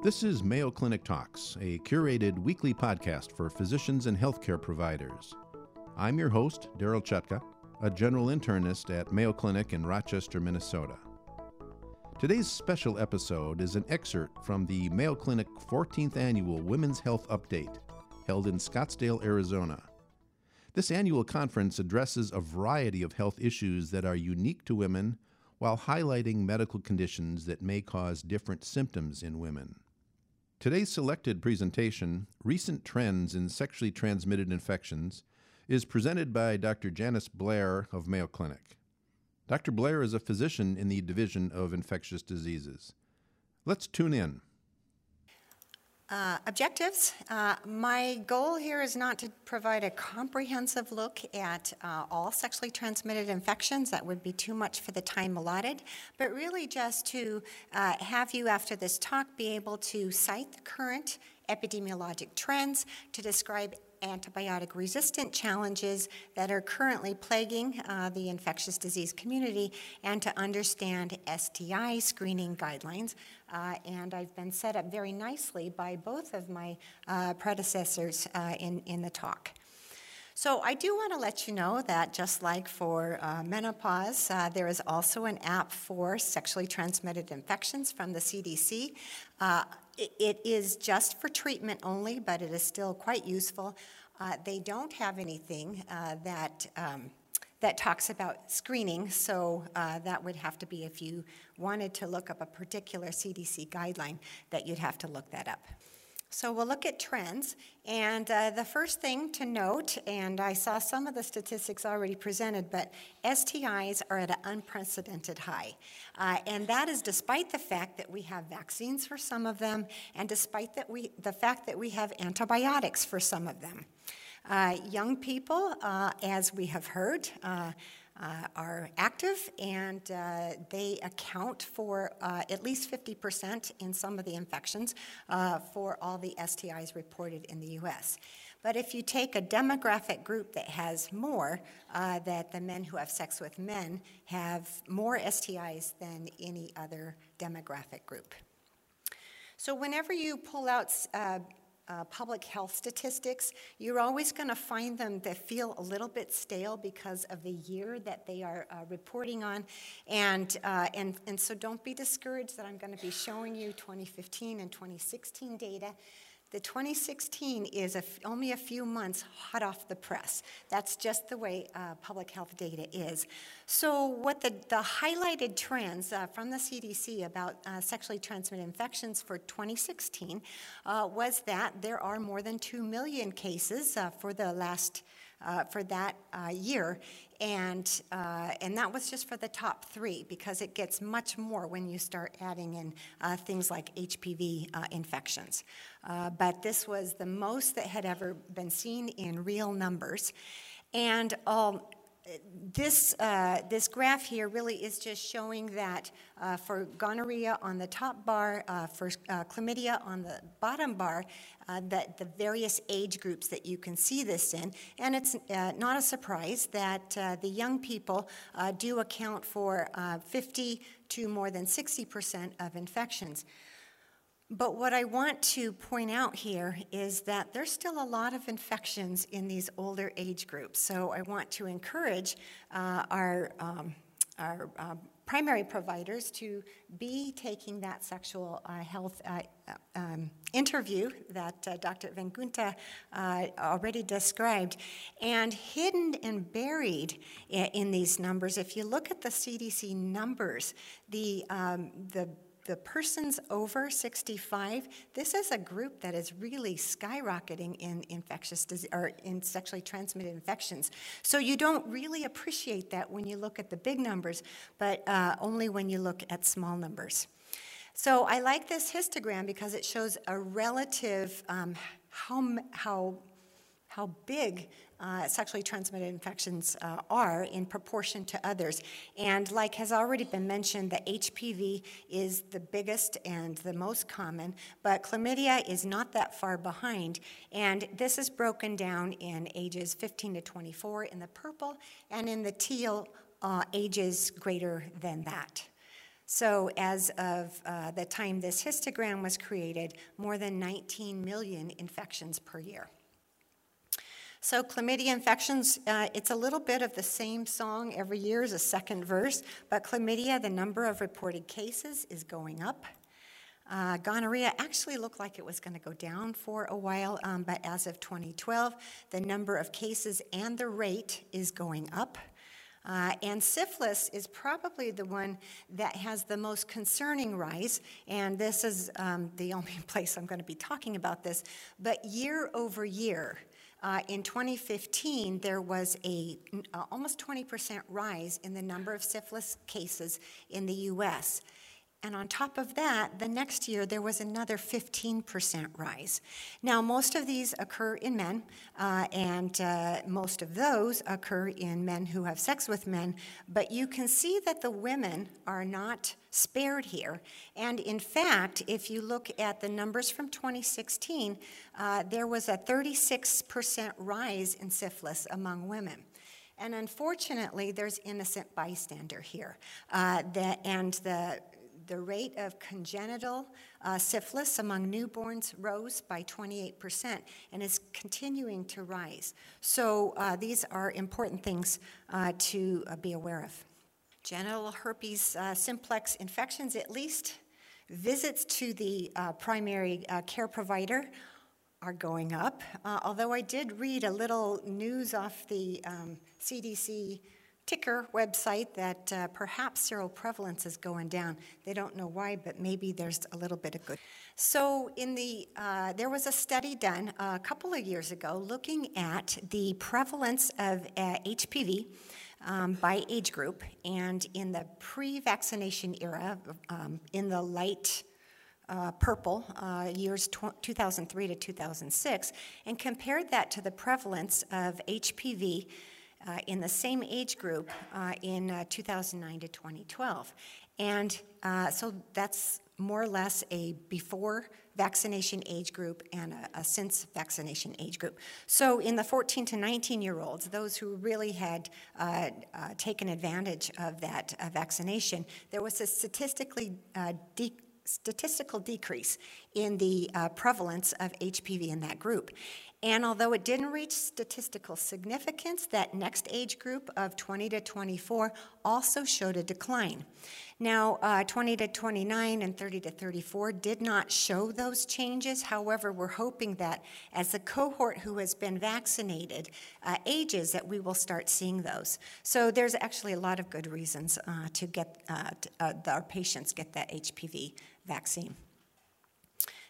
This is Mayo Clinic Talks, a curated weekly podcast for physicians and healthcare providers. I'm your host, Darryl Chutka, a general internist at Mayo Clinic in Rochester, Minnesota. Today's special episode is an excerpt from the Mayo Clinic 14th Annual Women's Health Update, held in Scottsdale, Arizona. This annual conference addresses a variety of health issues that are unique to women while highlighting medical conditions that may cause different symptoms in women. Today's selected presentation, Recent Trends in Sexually Transmitted Infections, is presented by Dr. Janis Blair of Mayo Clinic. Dr. Blair is a physician in the Division of Infectious Diseases. Let's tune in. Uh, objectives. Uh, my goal here is not to provide a comprehensive look at uh, all sexually transmitted infections. That would be too much for the time allotted. But really just to uh, have you, after this talk, be able to cite the current epidemiologic trends to describe antibiotic resistant challenges that are currently plaguing uh, the infectious disease community and to understand STI screening guidelines. Uh, and I've been set up very nicely by both of my uh, predecessors uh, in, in the talk. So I do want to let you know that just like for uh, menopause, uh, there is also an app for sexually transmitted infections from the CDC. Uh, it is just for treatment only, but it is still quite useful. Uh, they don't have anything uh, that um, that talks about screening, so uh, that would have to be if you wanted to look up a particular CDC guideline, that you'd have to look that up. So we'll look at trends. And uh, the first thing to note, and I saw some of the statistics already presented, but STIs are at an unprecedented high. Uh, and that is despite the fact that we have vaccines for some of them, and despite that we, the fact that we have antibiotics for some of them. Uh, young people, uh, as we have heard, uh, are active and uh, they account for uh, at least 50% in some of the infections uh, for all the STIs reported in the US. But if you take a demographic group that has more, uh, that the men who have sex with men have more STIs than any other demographic group. So, whenever you pull out uh, uh, public health statistics, you're always going to find them that feel a little bit stale because of the year that they are uh, reporting on. And, uh, and, and so don't be discouraged that I'm going to be showing you 2015 and 2016 data the 2016 is only a few months hot off the press. That's just the way uh, public health data is. So, what the, the highlighted trends uh, from the CDC about uh, sexually transmitted infections for 2016 uh, was that there are more than 2 million cases uh, for the last uh, for that uh, year. And, uh, and that was just for the top three because it gets much more when you start adding in uh, things like HPV uh, infections. But this was the most that had ever been seen in real numbers. And um, this, uh, this graph here really is just showing that uh, for gonorrhea on the top bar, uh, for uh, chlamydia on the bottom bar, uh, that the various age groups that you can see this in. And it's uh, not a surprise that the young people do account for 50 to more than 60% of infections. But what I want to point out here is that there's still a lot of infections in these older age groups. So I want to encourage uh, our, um, our uh, primary providers to be taking that sexual uh, health uh, um, interview that uh, Dr. Van Gunta uh, already described. And hidden and buried in, in, these numbers, if you look at the CDC numbers, the, um, the the persons over 65, this is a group that is really skyrocketing in infectious disease or in sexually transmitted infections. So you don't really appreciate that when you look at the big numbers, but uh, only when you look at small numbers. So I like this histogram because it shows a relative um, how, how, how big uh, sexually transmitted infections uh, are in proportion to others. And like has already been mentioned, the HPV is the biggest and the most common, but chlamydia is not that far behind. And this is broken down in ages 15 to 24 in the purple, and in the teal, uh, ages greater than that. So, as of uh, the time this histogram was created, more than 19 million infections per year. So, chlamydia infections, uh, it's a little bit of the same song every year as a second verse, but chlamydia, the number of reported cases is going up. Uh, gonorrhea actually looked like it was going to go down for a while, um, but as of 2012, the number of cases and the rate is going up. Uh, and syphilis is probably the one that has the most concerning rise, and this is um, the only place I'm going to be talking about this. But year over year, uh, in 2015, there was a uh, almost 20% rise in the number of syphilis cases in the U.S. And on top of that, the next year there was another 15% rise. Now, most of these occur in men, uh, and uh, most of those occur in men who have sex with men, but you can see that the women are not spared here. And in fact, if you look at the numbers from 2016, uh, there was a 36% rise in syphilis among women. And unfortunately, there's innocent bystander here. Uh, that, and the the rate of congenital uh, syphilis among newborns rose by 28% and is continuing to rise. So uh, these are important things uh, to uh, be aware of. Genital herpes uh, simplex infections, at least visits to the primary care provider are going up. although I did read a little news off the um, CDC ticker website that uh, perhaps seroprevalence is going down. They don't know why, but maybe there's a little bit of good. So, in the uh, there was a study done a couple of years ago looking at the prevalence of uh, HPV. Um, by age group, and in the pre vaccination era, um, in the light uh, purple, uh, years tw- 2003 to 2006, and compared that to the prevalence of HPV uh, in the same age group uh, in uh, 2009 to 2012. And uh, so that's more or less a before vaccination age group and a, a, since vaccination age group. So, in the 14 to 19 year olds, those who really had uh, uh, taken advantage of that uh, vaccination, there was a statistically de- statistical decrease in the prevalence of HPV in that group. And although it didn't reach statistical significance, that next age group of 20 to 24 also showed a decline. Now, uh, 20 to 29 and 30 to 34 did not show those changes. However, we're hoping that as the cohort who has been vaccinated uh, ages, that we will start seeing those. So there's actually a lot of good reasons uh, to get uh, to, uh, our patients get that HPV vaccine.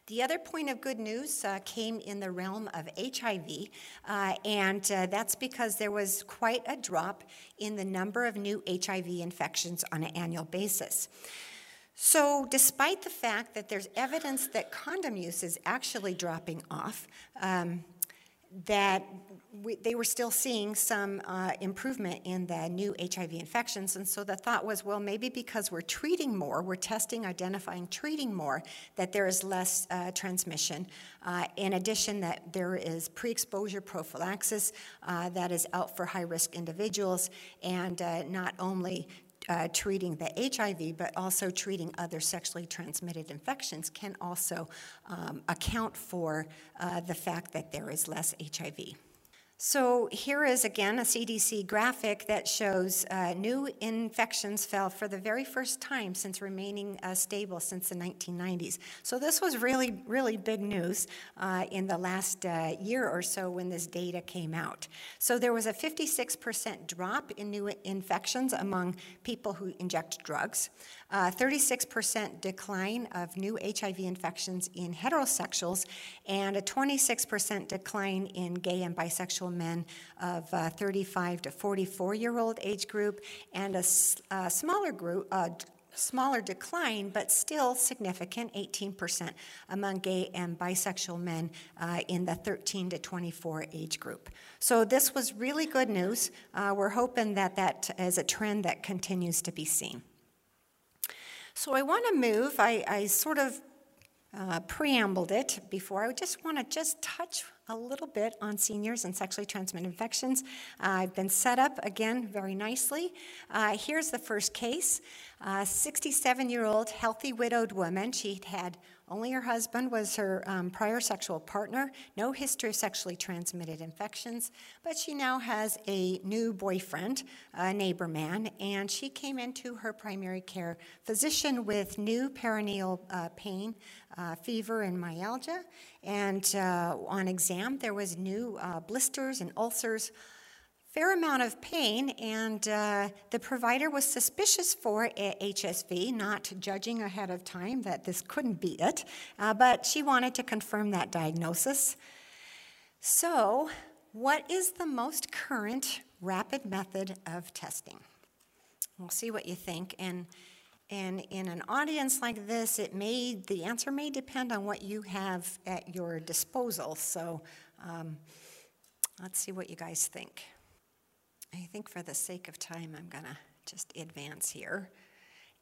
The other point of good news uh, came in the realm of HIV, uh, and uh, that's because there was quite a drop in the number of new HIV infections on an annual basis. So, despite the fact that there's evidence that condom use is actually dropping off, um, that we, they were still seeing some uh, improvement in the new HIV infections. And so the thought was, well, maybe because we're treating more, we're testing, identifying, treating more, that there is less uh, transmission. Uh, in addition, that there is pre exposure prophylaxis uh, that is out for high risk individuals, and uh, not only uh, treating the HIV, but also treating other sexually transmitted infections can also um, account for uh, the fact that there is less HIV. So here is again a CDC graphic that shows uh, new infections fell for the very first time since remaining uh, stable since the 1990s. So this was really, really big news uh, in the last uh, year or so when this data came out. So there was a 56% drop in new infections among people who inject drugs. 36% decline of new HIV infections in heterosexuals, and a 26% decline in gay and bisexual men of uh, 35 to 44 year old age group, and a, a smaller group. Uh, smaller decline, but still significant 18% among gay and bisexual men uh, in the 13 to 24 age group. So, this was really good news. Uh, we're hoping that that is a trend that continues to be seen. So I want to move, I, I sort of uh, preambled it before. I just want to just touch a little bit on seniors and sexually transmitted infections. Uh, I've been set up again very nicely. Uh, here's the first case 67 year old healthy widowed woman. She'd had only her husband was her um, prior sexual partner, no history of sexually transmitted infections, but she now has a new boyfriend, a neighbor man, and she came into her primary care physician with new perineal uh, pain, uh, fever, and myalgia. And uh, on exam, there was new uh, blisters and ulcers fair amount of pain, and uh, the provider was suspicious for HSV, not judging ahead of time that this couldn't be it, uh, but she wanted to confirm that diagnosis. So, what is the most current rapid method of testing? We'll see what you think. And, and in an audience like this, it may, the answer may depend on what you have at your disposal. So um, let's see what you guys think. I think for the sake of time, I'm going to just advance here.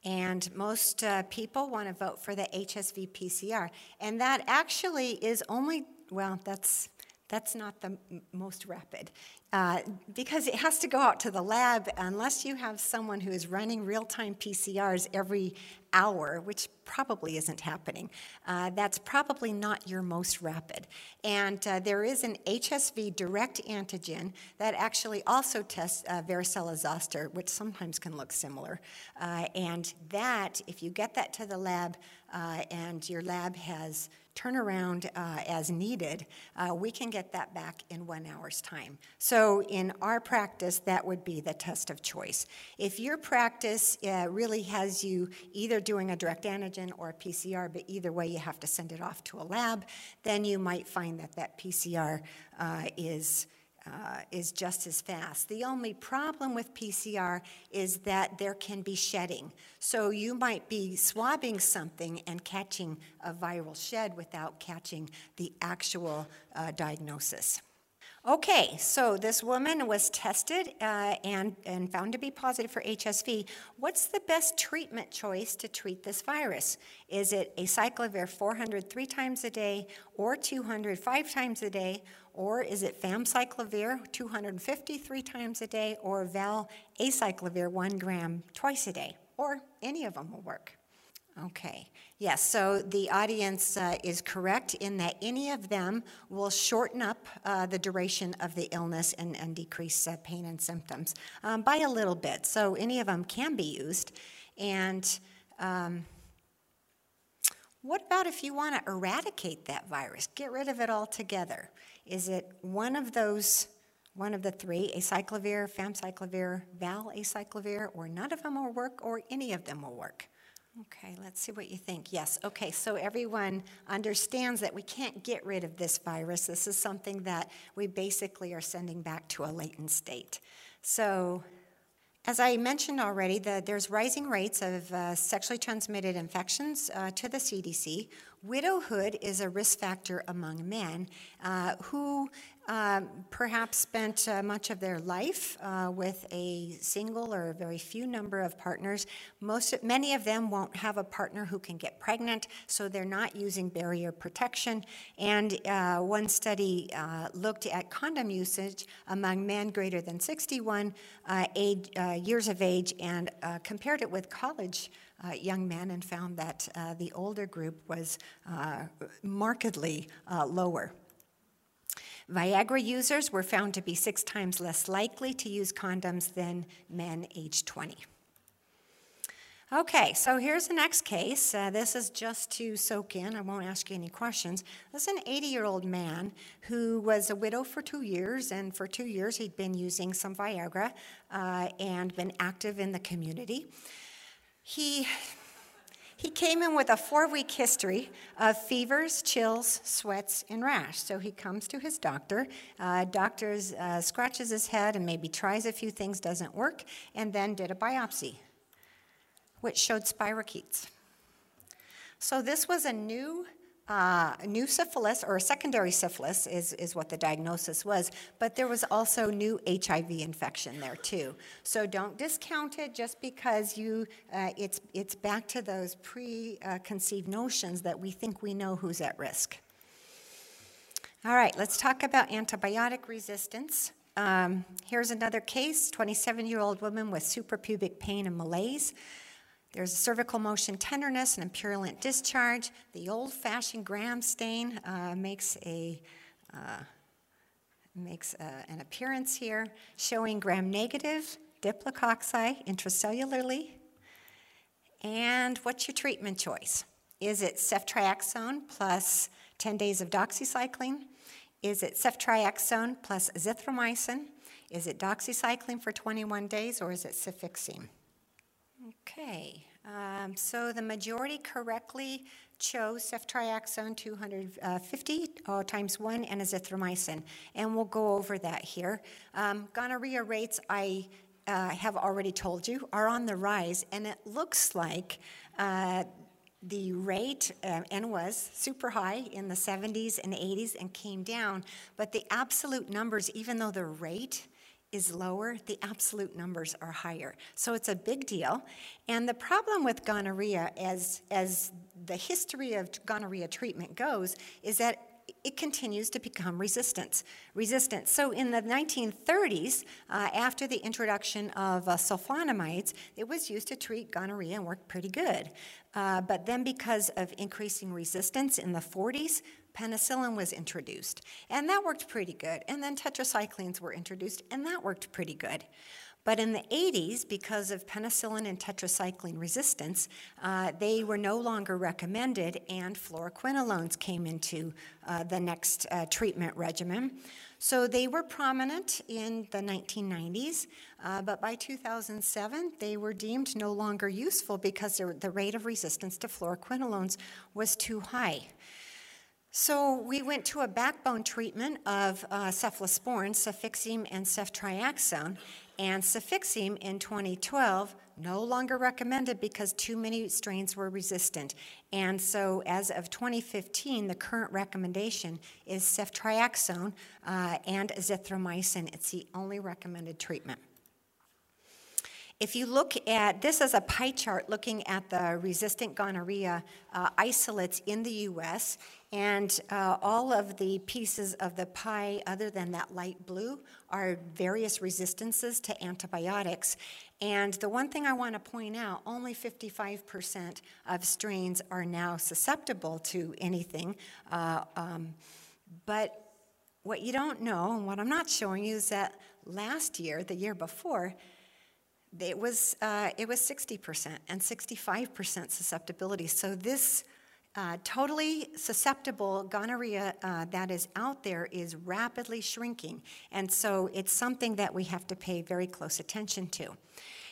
And most uh, people want to vote for the HSV PCR. And that actually is only, well, that's, that's not the most rapid. Uh, because it has to go out to the lab unless you have someone who is running real time PCRs every hour, which probably isn't happening. Uh, that's probably not your most rapid. And uh, there is an HSV direct antigen that actually also tests uh, varicella zoster, which sometimes can look similar. Uh, and that, if you get that to the lab uh, and your lab has turnaround uh, as needed, uh, we can get that back in one hour's time. So, in our practice, that would be the test of choice. If your practice uh, really has you either doing a direct antigen or a PCR, but either way you have to send it off to a lab, then you might find that that PCR uh, is uh, is just as fast. The only problem with PCR is that there can be shedding. So you might be swabbing something and catching a viral shed without catching the actual uh, diagnosis. Okay, so this woman was tested uh, and, and found to be positive for HSV. What's the best treatment choice to treat this virus? Is it acyclovir 400 three times a day, or 200 five times a day, or is it famciclovir 250 three times a day, or val acyclovir one gram twice a day? Or any of them will work. Okay, yes, so the audience uh, is correct in that any of them will shorten up uh, the duration of the illness and, and decrease uh, pain and symptoms um, by a little bit. So any of them can be used. And um, what about if you want to eradicate that virus, get rid of it altogether? Is it one of those? One of the three, acyclovir, famciclovir, val acyclovir, or none of them will work, or any of them will work? Okay, let's see what you think. Yes, okay, so everyone understands that we can't get rid of this virus. This is something that we basically are sending back to a latent state. So, as I mentioned already, the, there's rising rates of uh, sexually transmitted infections uh, to the CDC. Widowhood is a risk factor among men uh, who um, perhaps spent uh, much of their life uh, with a single or a very few number of partners. Most, many of them won't have a partner who can get pregnant, so they're not using barrier protection. And uh, one study uh, looked at condom usage among men greater than 61 uh, age, uh, years of age and compared it with college. Uh, young men and found that uh, the older group was uh, markedly lower. Viagra users were found to be six times less likely to use condoms than men aged 20. Okay, so here's the next case. Uh, this is just to soak in. I won't ask you any questions. This is an 80 year old man who was a widow for two years, and for two years he'd been using some Viagra uh, and been active in the community. He he came in with a four week history of fevers, chills, sweats, and rash. So he comes to his doctor. Uh, doctor uh, scratches his head and maybe tries a few things, doesn't work, and then did a biopsy, which showed spirochetes. So this was a new uh, new syphilis or secondary syphilis is, is what the diagnosis was, but there was also new HIV infection there too. So don't discount it just because you uh, it's it's back to those preconceived notions that we think we know who's at risk. All right, let's talk about antibiotic resistance. Um, here's another case 27 year old woman with suprapubic pain and malaise. There's a cervical motion tenderness and purulent discharge. The old fashioned gram stain uh, makes, a, uh, makes a, uh, an appearance here, showing gram negative diplococci intracellularly. And what's your treatment choice? Is it ceftriaxone plus 10 days of doxycycline? Is it ceftriaxone plus azithromycin? Is it doxycycline for 21 days or is it cefixime? Okay, um, so the majority correctly chose ceftriaxone 250 uh, times 1 and azithromycin, and we'll go over that here. Um, gonorrhea rates, I uh, have already told you, are on the rise, and it looks like uh, the rate uh, and was super high in the 70s and 80s and came down, but the absolute numbers, even though the rate is lower, the absolute numbers are higher. So it's a big deal. And the problem with gonorrhea, as, as the history of gonorrhea treatment goes, is that it continues to become resistance. Resistant. So in the 1930s, uh, after the introduction of uh, sulfonamides, it was used to treat gonorrhea and worked pretty good. Uh, but then, because of increasing resistance in the 40s, penicillin was introduced, and that worked pretty good. And then tetracyclines were introduced, and that worked pretty good. But in the 80s, because of penicillin and tetracycline resistance, uh, they were no longer recommended, and fluoroquinolones came into uh, the next uh, treatment regimen. So they were prominent in the 1990s, uh, but by 2007, they were deemed no longer useful because the rate of resistance to fluoroquinolones was too high. So we went to a backbone treatment of uh, cephalosporin, cefixime, and ceftriaxone, and cefixime in 2012 no longer recommended because too many strains were resistant. And so, as of 2015, the current recommendation is ceftriaxone uh, and azithromycin. It's the only recommended treatment. If you look at this as a pie chart looking at the resistant gonorrhea uh, isolates in the US, and uh, all of the pieces of the pie, other than that light blue, are various resistances to antibiotics. And the one thing I want to point out only 55% of strains are now susceptible to anything. Uh, um, but what you don't know, and what I'm not showing you, is that last year, the year before, it was, uh, it was 60% and 65% susceptibility. So this uh, totally susceptible gonorrhea uh, that is out there is rapidly shrinking. And so it's something that we have to pay very close attention to.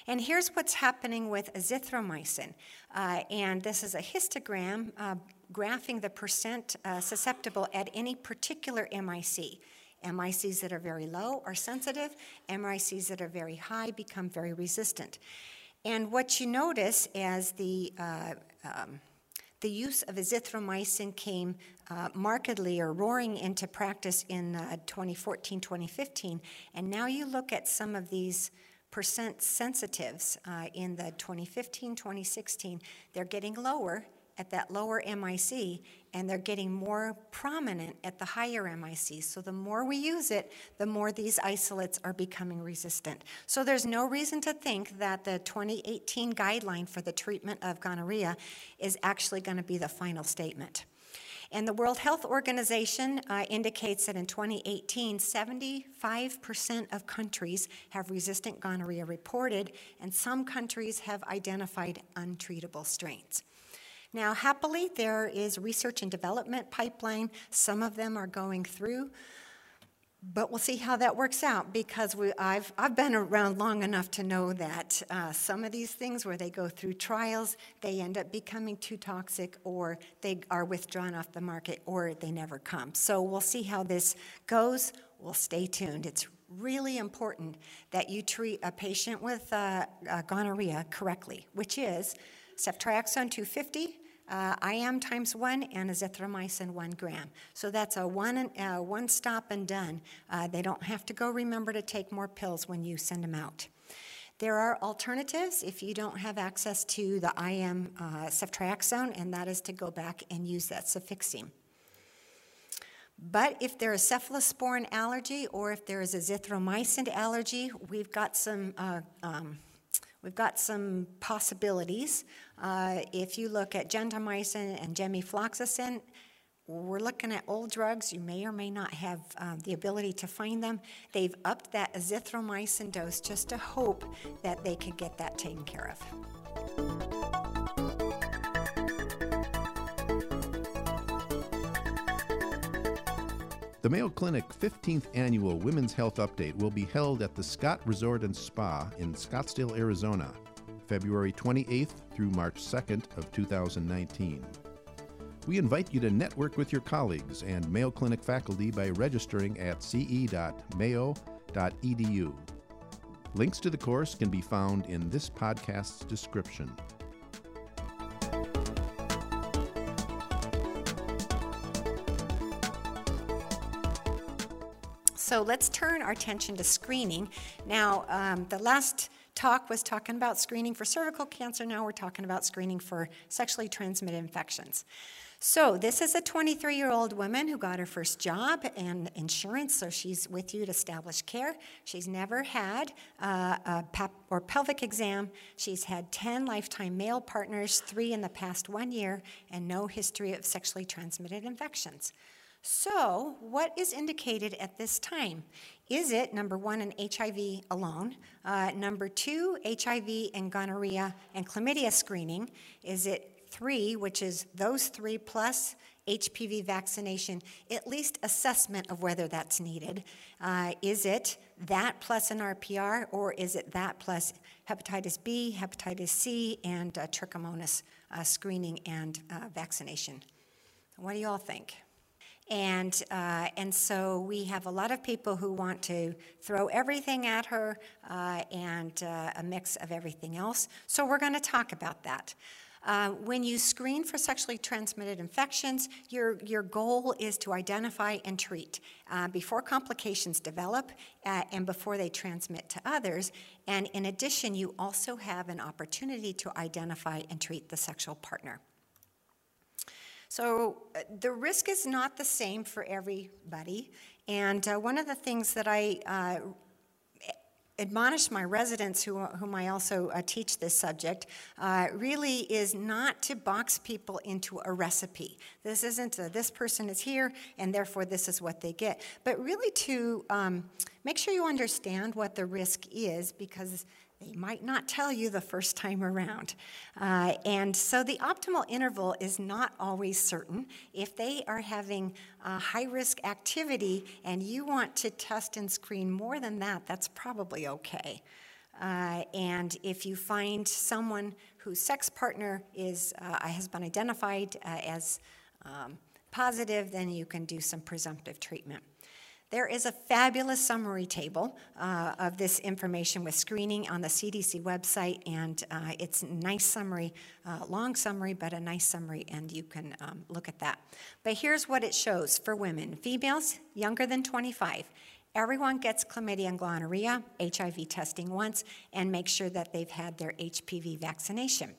And here's what's happening with azithromycin. Uh, and this is a histogram uh, graphing the percent uh, susceptible at any particular MIC. MICs that are very low are sensitive, MICs that are very high become very resistant. And what you notice as the uh, um, the use of azithromycin came uh, markedly or roaring into practice in uh, 2014, 2015, and now you look at some of these percent sensitives uh, in the 2015, 2016, they're getting lower at that lower MIC, and they're getting more prominent at the higher MIC. So the more we use it, the more these isolates are becoming resistant. So there's no reason to think that the 2018 guideline for the treatment of gonorrhea is actually going to be the final statement. And the World Health Organization uh, indicates that in 2018, 75% of countries have resistant gonorrhea reported, and some countries have identified untreatable strains. Now, happily, there is research and development pipeline. Some of them are going through, but we'll see how that works out because we, I've, I've been around long enough to know that uh, some of these things where they go through trials, they end up becoming too toxic or they are withdrawn off the market or they never come. So we'll see how this goes. We'll stay tuned. It's really important that you treat a patient with uh, uh, gonorrhea correctly, which is ceftriaxone 250 uh, IM times one and azithromycin one gram. So that's a one, uh, one stop and done. Uh, they don't have to go remember to take more pills when you send them out. There are alternatives if you don't have access to the IM uh, ceftriaxone, and that is to go back and use that cefixime. But if there is cephalosporin allergy or if there is azithromycin allergy, we've got some, uh, um, we've got some possibilities. Uh, if you look at gentamicin and gemifloxacin, we're looking at old drugs. You may or may not have um, the ability to find them. They've upped that azithromycin dose just to hope that they could get that taken care of. The Mayo Clinic 15th Annual Women's Health Update will be held at the Scott Resort and Spa in Scottsdale, Arizona, February 28th through March 2nd of 2019. We invite you to network with your colleagues and Mayo Clinic faculty by registering at ce.mayo.edu. Links to the course can be found in this podcast's description. So let's turn our attention to screening. Now, um, the last talk was talking about screening for cervical cancer. Now we're talking about screening for sexually transmitted infections. So, this is a 23 year old woman who got her first job and insurance, so she's with you to establish care. She's never had uh, a pap or pelvic exam. She's had 10 lifetime male partners, three in the past one year, and no history of sexually transmitted infections. So, what is indicated at this time? Is it, number one, an HIV alone? Uh, number two, HIV and gonorrhea and chlamydia screening? Is it three, which is those three plus HPV vaccination, at least assessment of whether that's needed? Uh, is it that plus an RPR, or is it that plus hepatitis B, hepatitis C, and uh, trichomonas uh, screening and uh, vaccination? What do you all think? And, uh, and so we have a lot of people who want to throw everything at her uh, and uh, a mix of everything else. So we're going to talk about that. Uh, when you screen for sexually transmitted infections, your, your goal is to identify and treat uh, before complications develop uh, and before they transmit to others. And in addition, you also have an opportunity to identify and treat the sexual partner. So uh, the risk is not the same for everybody. And uh, one of the things that I uh, admonish my residents, who, whom I also uh, teach this subject, uh, really is not to box people into a recipe. This isn't a, this person is here and therefore this is what they get, but really to um, make sure you understand what the risk is because they might not tell you the first time around. Uh, and so the optimal interval is not always certain. If they are having high risk activity and you want to test and screen more than that, that's probably okay. Uh, and if you find someone whose sex partner is, uh, has been identified uh, as um, positive, then you can do some presumptive treatment. There is a fabulous summary table uh, of this information with screening on the CDC website, and uh, it's a nice summary, uh, long summary, but a nice summary, and you can um, look at that. But here's what it shows for women females younger than 25. Everyone gets chlamydia and gonorrhea, HIV testing once, and make sure that they've had their HPV vaccination.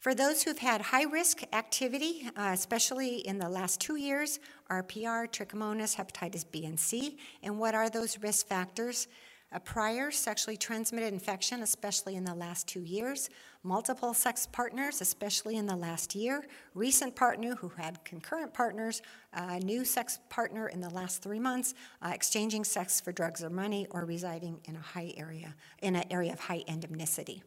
For those who've had high risk activity, uh, especially in the last two years, RPR, trichomonas, hepatitis B and C, and what are those risk factors? A prior sexually transmitted infection, especially in the last two years, multiple sex partners, especially in the last year, recent partner who had concurrent partners, a new sex partner in the last three months, uh, exchanging sex for drugs or money, or residing in a high area, in an area of high endemicity.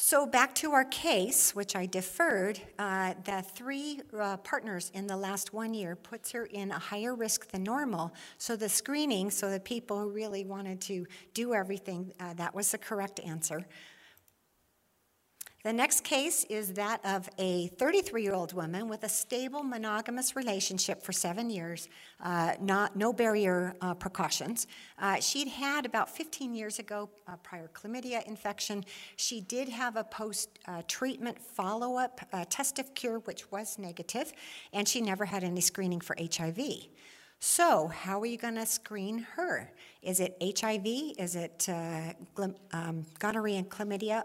So, back to our case, which I deferred, uh, the three uh, partners in the last one year puts her in a higher risk than normal. So, the screening, so the people who really wanted to do everything, uh, that was the correct answer. The next case is that of a 33 year old woman with a stable monogamous relationship for seven years, uh, not, no barrier uh, precautions. Uh, she'd had about 15 years ago a prior chlamydia infection. She did have a post uh, treatment follow up uh, test of cure, which was negative, and she never had any screening for HIV. So, how are you going to screen her? Is it HIV? Is it uh, um, gonorrhea and chlamydia?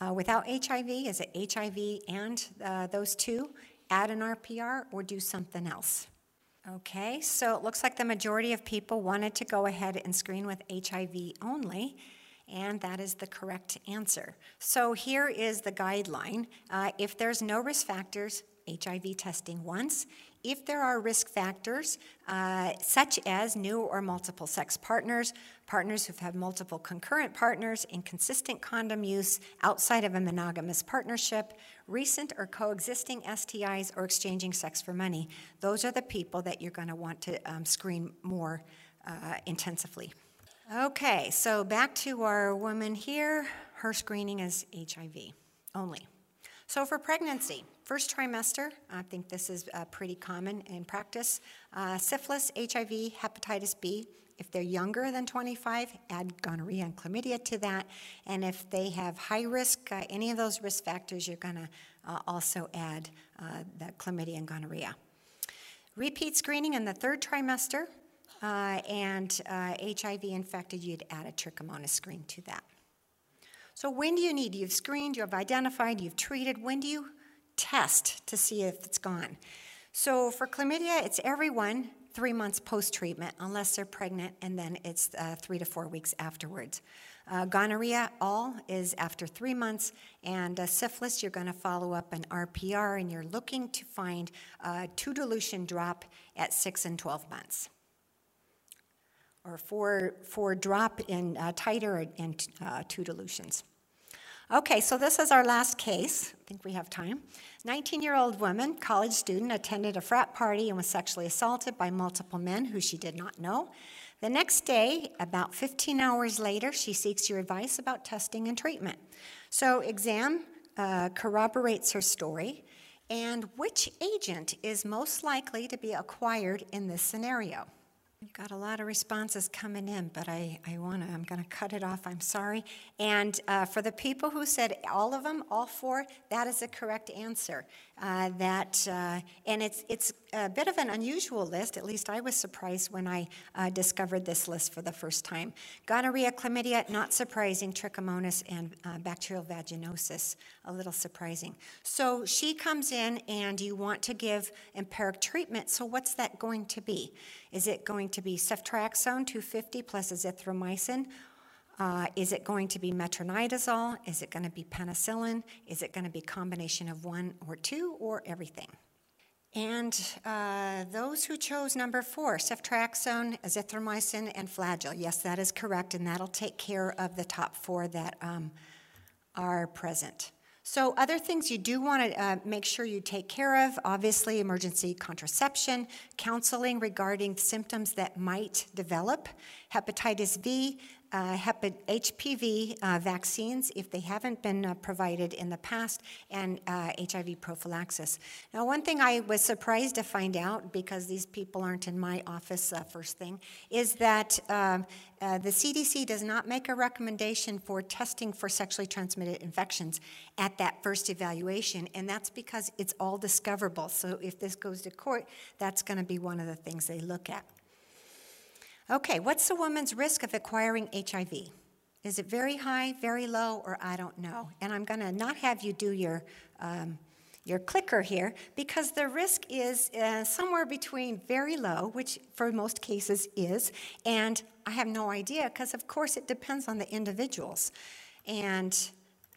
Uh, without HIV, is it HIV and uh, those two? Add an RPR or do something else? Okay, so it looks like the majority of people wanted to go ahead and screen with HIV only, and that is the correct answer. So here is the guideline. Uh, if there's no risk factors, HIV testing once. If there are risk factors, uh, such as new or multiple sex partners, partners who've had multiple concurrent partners, inconsistent condom use outside of a monogamous partnership, recent or coexisting STIs, or exchanging sex for money, those are the people that you're going to want to um, screen more uh, intensively. Okay, so back to our woman here. Her screening is HIV only. So for pregnancy, first trimester, I think this is uh, pretty common in practice. Uh, syphilis, HIV, hepatitis B. If they're younger than 25, add gonorrhea and chlamydia to that. And if they have high risk, uh, any of those risk factors, you're going to uh, also add uh, the chlamydia and gonorrhea. Repeat screening in the third trimester, uh, and HIV infected, you'd add a trichomonas screen to that. So, when do you need? You've screened, you've identified, you've treated. When do you test to see if it's gone? So, for chlamydia, it's everyone three months post treatment, unless they're pregnant, and then it's uh, three to four weeks afterwards. Uh, gonorrhea, all is after three months, and uh, syphilis, you're going to follow up an RPR, and you're looking to find a two dilution drop at six and 12 months or for, for drop in uh, titer and uh, two dilutions. Okay, so this is our last case. I think we have time. 19 year old woman, college student, attended a frat party and was sexually assaulted by multiple men who she did not know. The next day, about 15 hours later, she seeks your advice about testing and treatment. So, exam uh, corroborates her story. And which agent is most likely to be acquired in this scenario? We've got a lot of responses coming in, but I, I want to, I'm going to cut it off. I'm sorry. And uh, for the people who said all of them, all four, that is the correct answer. Uh, that, uh, and it's, it's a bit of an unusual list. At least I was surprised when I uh, discovered this list for the first time. Gonorrhea, chlamydia, not surprising. Trichomonas and uh, bacterial vaginosis, a little surprising. So she comes in, and you want to give empiric treatment. So what's that going to be? Is it going to be ceftriaxone 250 plus azithromycin? Uh, is it going to be metronidazole? Is it going to be penicillin? Is it going to be combination of one or two or everything? And uh, those who chose number four, ceftriaxone, azithromycin, and flagyl. Yes, that is correct, and that'll take care of the top four that um, are present. So, other things you do want to uh, make sure you take care of obviously, emergency contraception, counseling regarding symptoms that might develop, hepatitis B, uh, HPV uh, vaccines if they haven't been uh, provided in the past, and HIV uh, prophylaxis. Now, one thing I was surprised to find out, because these people aren't in my office uh, first thing, is that um, uh, the CDC does not make a recommendation for testing for sexually transmitted infections at that first evaluation, and that's because it's all discoverable. So if this goes to court, that's going to be one of the things they look at. Okay, what's the woman's risk of acquiring HIV? Is it very high, very low, or I don't know? And I'm going to not have you do your um, your clicker here because the risk is uh, somewhere between very low, which for most cases is, and I have no idea because, of course, it depends on the individuals. And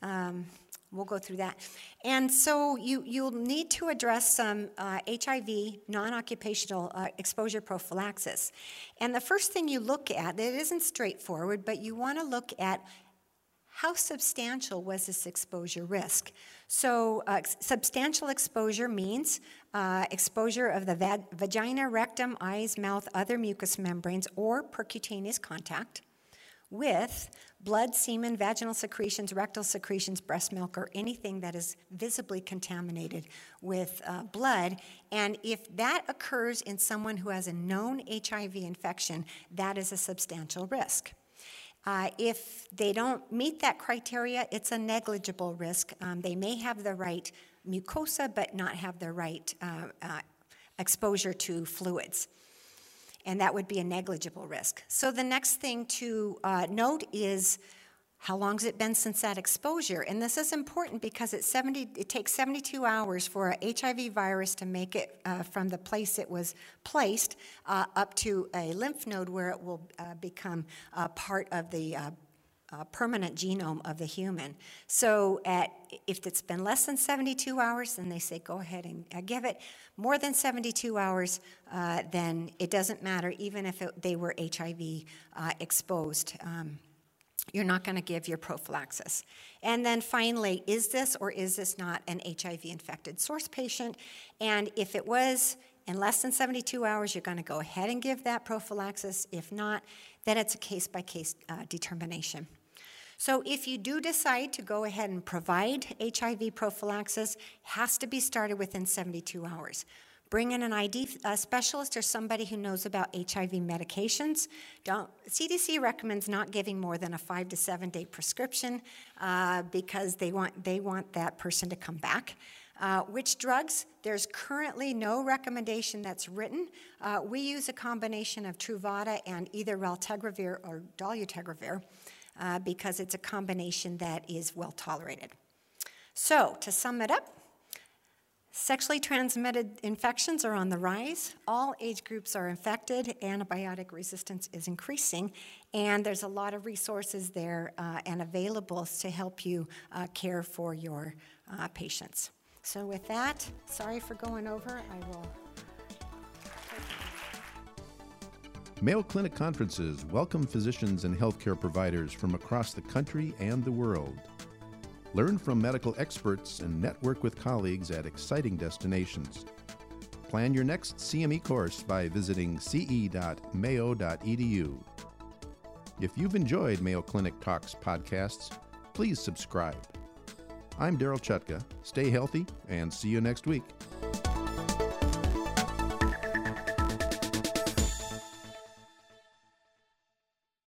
um, We'll go through that. And so you, you'll need to address some uh, HIV non occupational uh, exposure prophylaxis. And the first thing you look at, it isn't straightforward, but you want to look at how substantial was this exposure risk? So, uh, substantial exposure means uh, exposure of the va- vagina, rectum, eyes, mouth, other mucous membranes, or percutaneous contact with blood, semen, vaginal secretions, rectal secretions, breast milk, or anything that is visibly contaminated with uh, blood. And if that occurs in someone who has a known HIV infection, that is a substantial risk. Uh, if they don't meet that criteria, it's a negligible risk. Um, they may have the right mucosa, but not have the right uh, uh exposure to fluids and that would be a negligible risk. So the next thing to uh, note is How long's it been since that exposure? And this is important because it's 70, it takes 72 hours for a HIV virus to make it uh, from the place it was placed uh, up to a lymph node where it will uh, become part of the uh, permanent genome of the human. So, at, if it's been less than 72 hours, then they say go ahead and uh, give it. More than 72 hours, uh, then it doesn't matter, even if it, they were HIV uh, exposed. Um, you're not going to give your prophylaxis. And then finally, is this or is this not an HIV infected source patient? And if it was in less than 72 hours, you're going to go ahead and give that prophylaxis. If not, then it's a case by case determination. So if you do decide to go ahead and provide HIV prophylaxis, has to be started within 72 hours. Bring in an ID specialist or somebody who knows about HIV medications. Don't, CDC recommends not giving more than a five to seven day prescription uh, because they want, they want that person to come back. Uh, which drugs? There's currently no recommendation that's written. Uh, we use a combination of Truvada and either raltegravir or dolutegravir uh, because it's a combination that is well tolerated. So, to sum it up, Sexually transmitted infections are on the rise. All age groups are infected. Antibiotic resistance is increasing. And there's a lot of resources there uh, and available to help you uh, care for your uh, patients. So, with that, sorry for going over. I will. Mayo Clinic conferences welcome physicians and healthcare providers from across the country and the world. Learn from medical experts and network with colleagues at exciting destinations. Plan your next CME course by visiting ce.mayo.edu. If you've enjoyed Mayo Clinic Talks podcasts, please subscribe. I'm Darryl Chutka. Stay healthy and see you next week.